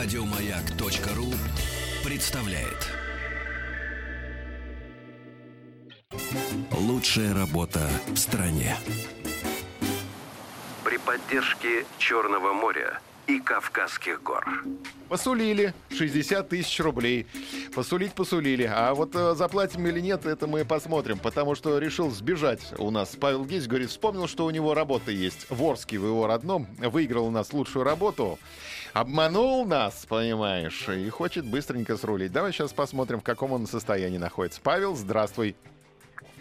Радиомаяк.ру представляет. Лучшая работа в стране. При поддержке Черного моря и Кавказских гор. Посулили 60 тысяч рублей. Посулить посулили. А вот э, заплатим или нет, это мы посмотрим. Потому что решил сбежать у нас. Павел Гейс говорит, вспомнил, что у него работа есть. Ворский в его родном. Выиграл у нас лучшую работу. Обманул нас, понимаешь, и хочет быстренько срулить. Давай сейчас посмотрим, в каком он состоянии находится. Павел, здравствуй.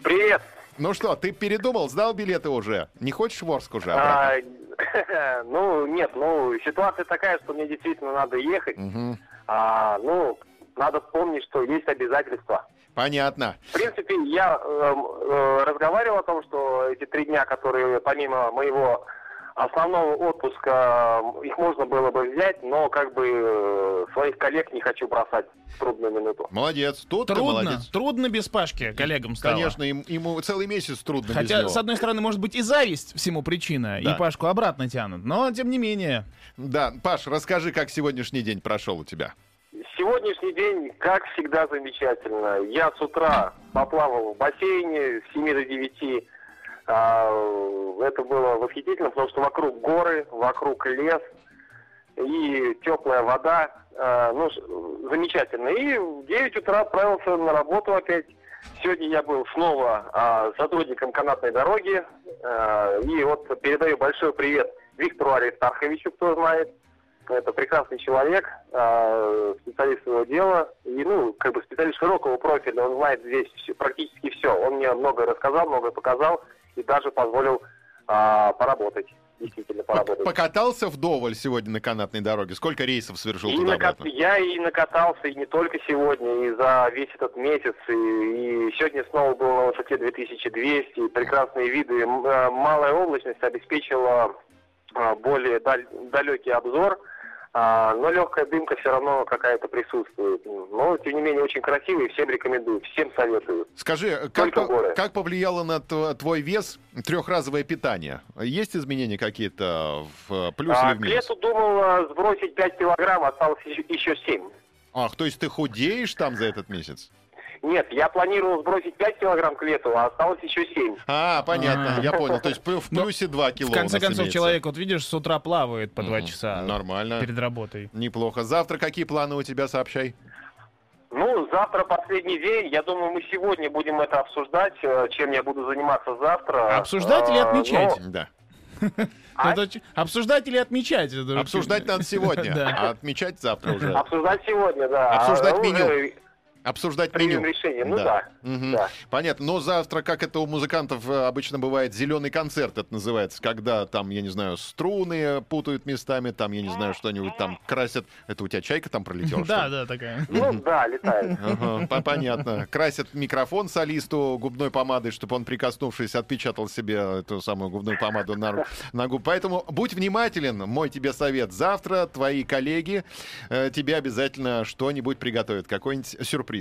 Привет. Ну что, ты передумал, сдал билеты уже? Не хочешь в Орск уже А, обратно? ну, нет, ну, ситуация такая, что мне действительно надо ехать. Мгм. А, ну, надо помнить, что есть обязательства. Понятно. В принципе, я эм, э, разговаривал о том, что эти три дня, которые помимо моего основного отпуска, м, их можно было бы взять, но как бы э, своих коллег не хочу бросать в трудную минуту. Молодец. Тут ты Трудно, молодец. трудно без Пашки коллегам стало. Конечно, им- ему целый месяц трудно без Хотя, него. с одной стороны, может быть и зависть всему причина, Да. и Пашку обратно тянут, но тем не менее. Да, Паш, расскажи, как сегодняшний день прошел у тебя. Сегодняшний день, как всегда, замечательно. Я с утра поплавал в бассейне с 7 до 9. А, Это было восхитительно, потому что вокруг горы, вокруг лес и теплая вода. А, Ну, замечательно. И в 9 утра отправился на работу опять. Сегодня я был снова а, сотрудником канатной дороги. А, И вот передаю большой привет Виктору Аристарховичу, кто знает. Это прекрасный человек, а, специалист своего дела, и, ну, как бы специалист широкого профиля, он знает здесь всё- практически все. Он мне много рассказал, много показал и даже позволил а, поработать, действительно поработать. Покатался вдоволь сегодня на канатной дороге? Сколько рейсов совершил И туда накат-? Я и накатался, и не только сегодня, и за весь этот месяц, и, и сегодня снова был на высоте 2200, и прекрасные виды. Э, Малая облачность обеспечила а, более даль- далекий обзор, а, но легкая дымка все равно какая-то присутствует. Но, тем не менее, очень красивый, всем рекомендую, всем советую. Скажи, как, Только по- как повлияло на тв- твой вес трехразовое питание? Есть изменения какие-то в плюс А, или в к минус? лету думал а, сбросить 5 килограмм, осталось еще, еще 7. Ах, то есть ты худеешь там за этот месяц? Нет, я планировал сбросить 5 килограмм к лету, а осталось еще 7. А, понятно, А. я понял. То есть в Ну, плюсе 2 кило В конце концов, имеется. человек, вот видишь, с утра плавает по два Мгм. часа Нормально. перед работой. Неплохо. Завтра какие планы у тебя, сообщай? Ну, завтра последний день. Я думаю, мы сегодня будем это обсуждать, э, чем я буду заниматься завтра. Обсуждать или А, отмечать? Да. А? Это обсуждать или отмечать? Это Обсуждать надо сегодня, Да. а отмечать завтра уже. обсуждать сегодня, да. Обсуждать А, меню. Обсуждать Примем меню. решение. Ну да. Мгм. да. Понятно. Но завтра, как это у музыкантов э, обычно бывает, зеленый концерт это называется, когда там, я не знаю, струны путают местами, там, я не знаю, что-нибудь там красят. Это у тебя чайка там пролетела? что Да, да, такая. Ну да, летает. Понятно. Красят микрофон солисту губной помадой, чтобы он, прикоснувшись, отпечатал себе эту самую губную помаду на губ. Поэтому будь внимателен, мой тебе совет. Завтра твои коллеги э, тебе обязательно что-нибудь приготовят, какой-нибудь сюрприз.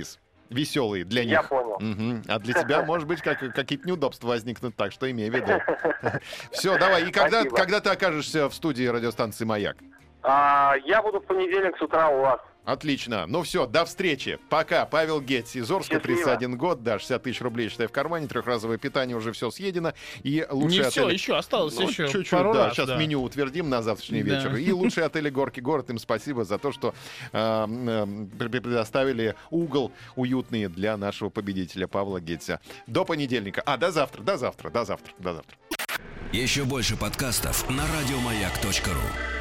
Веселый для них. Я понял. Мгм. А для тебя, может быть, как, какие-то неудобства возникнут, так что имей в виду. Все, давай. И когда, когда ты окажешься в студии радиостанции «Маяк»? А, я буду в понедельник с утра у вас. Отлично. Ну все, до встречи. Пока. Павел Гетц из Орска, Счастливо. 31 год, да, 60 тысяч рублей, считай, в кармане, трехразовое питание, уже все съедено. И лучший Не отель... все, еще осталось Ну, еще чуть-чуть, пару да. раз, Сейчас да. меню утвердим на завтрашний Да. вечер. И лучшие отели Горки Город, им спасибо за то, что э, э, предоставили угол уютный для нашего победителя Павла Гетца. До понедельника. А, до завтра, до завтра, до завтра, до завтра. Еще больше подкастов на радиомаяк.ру.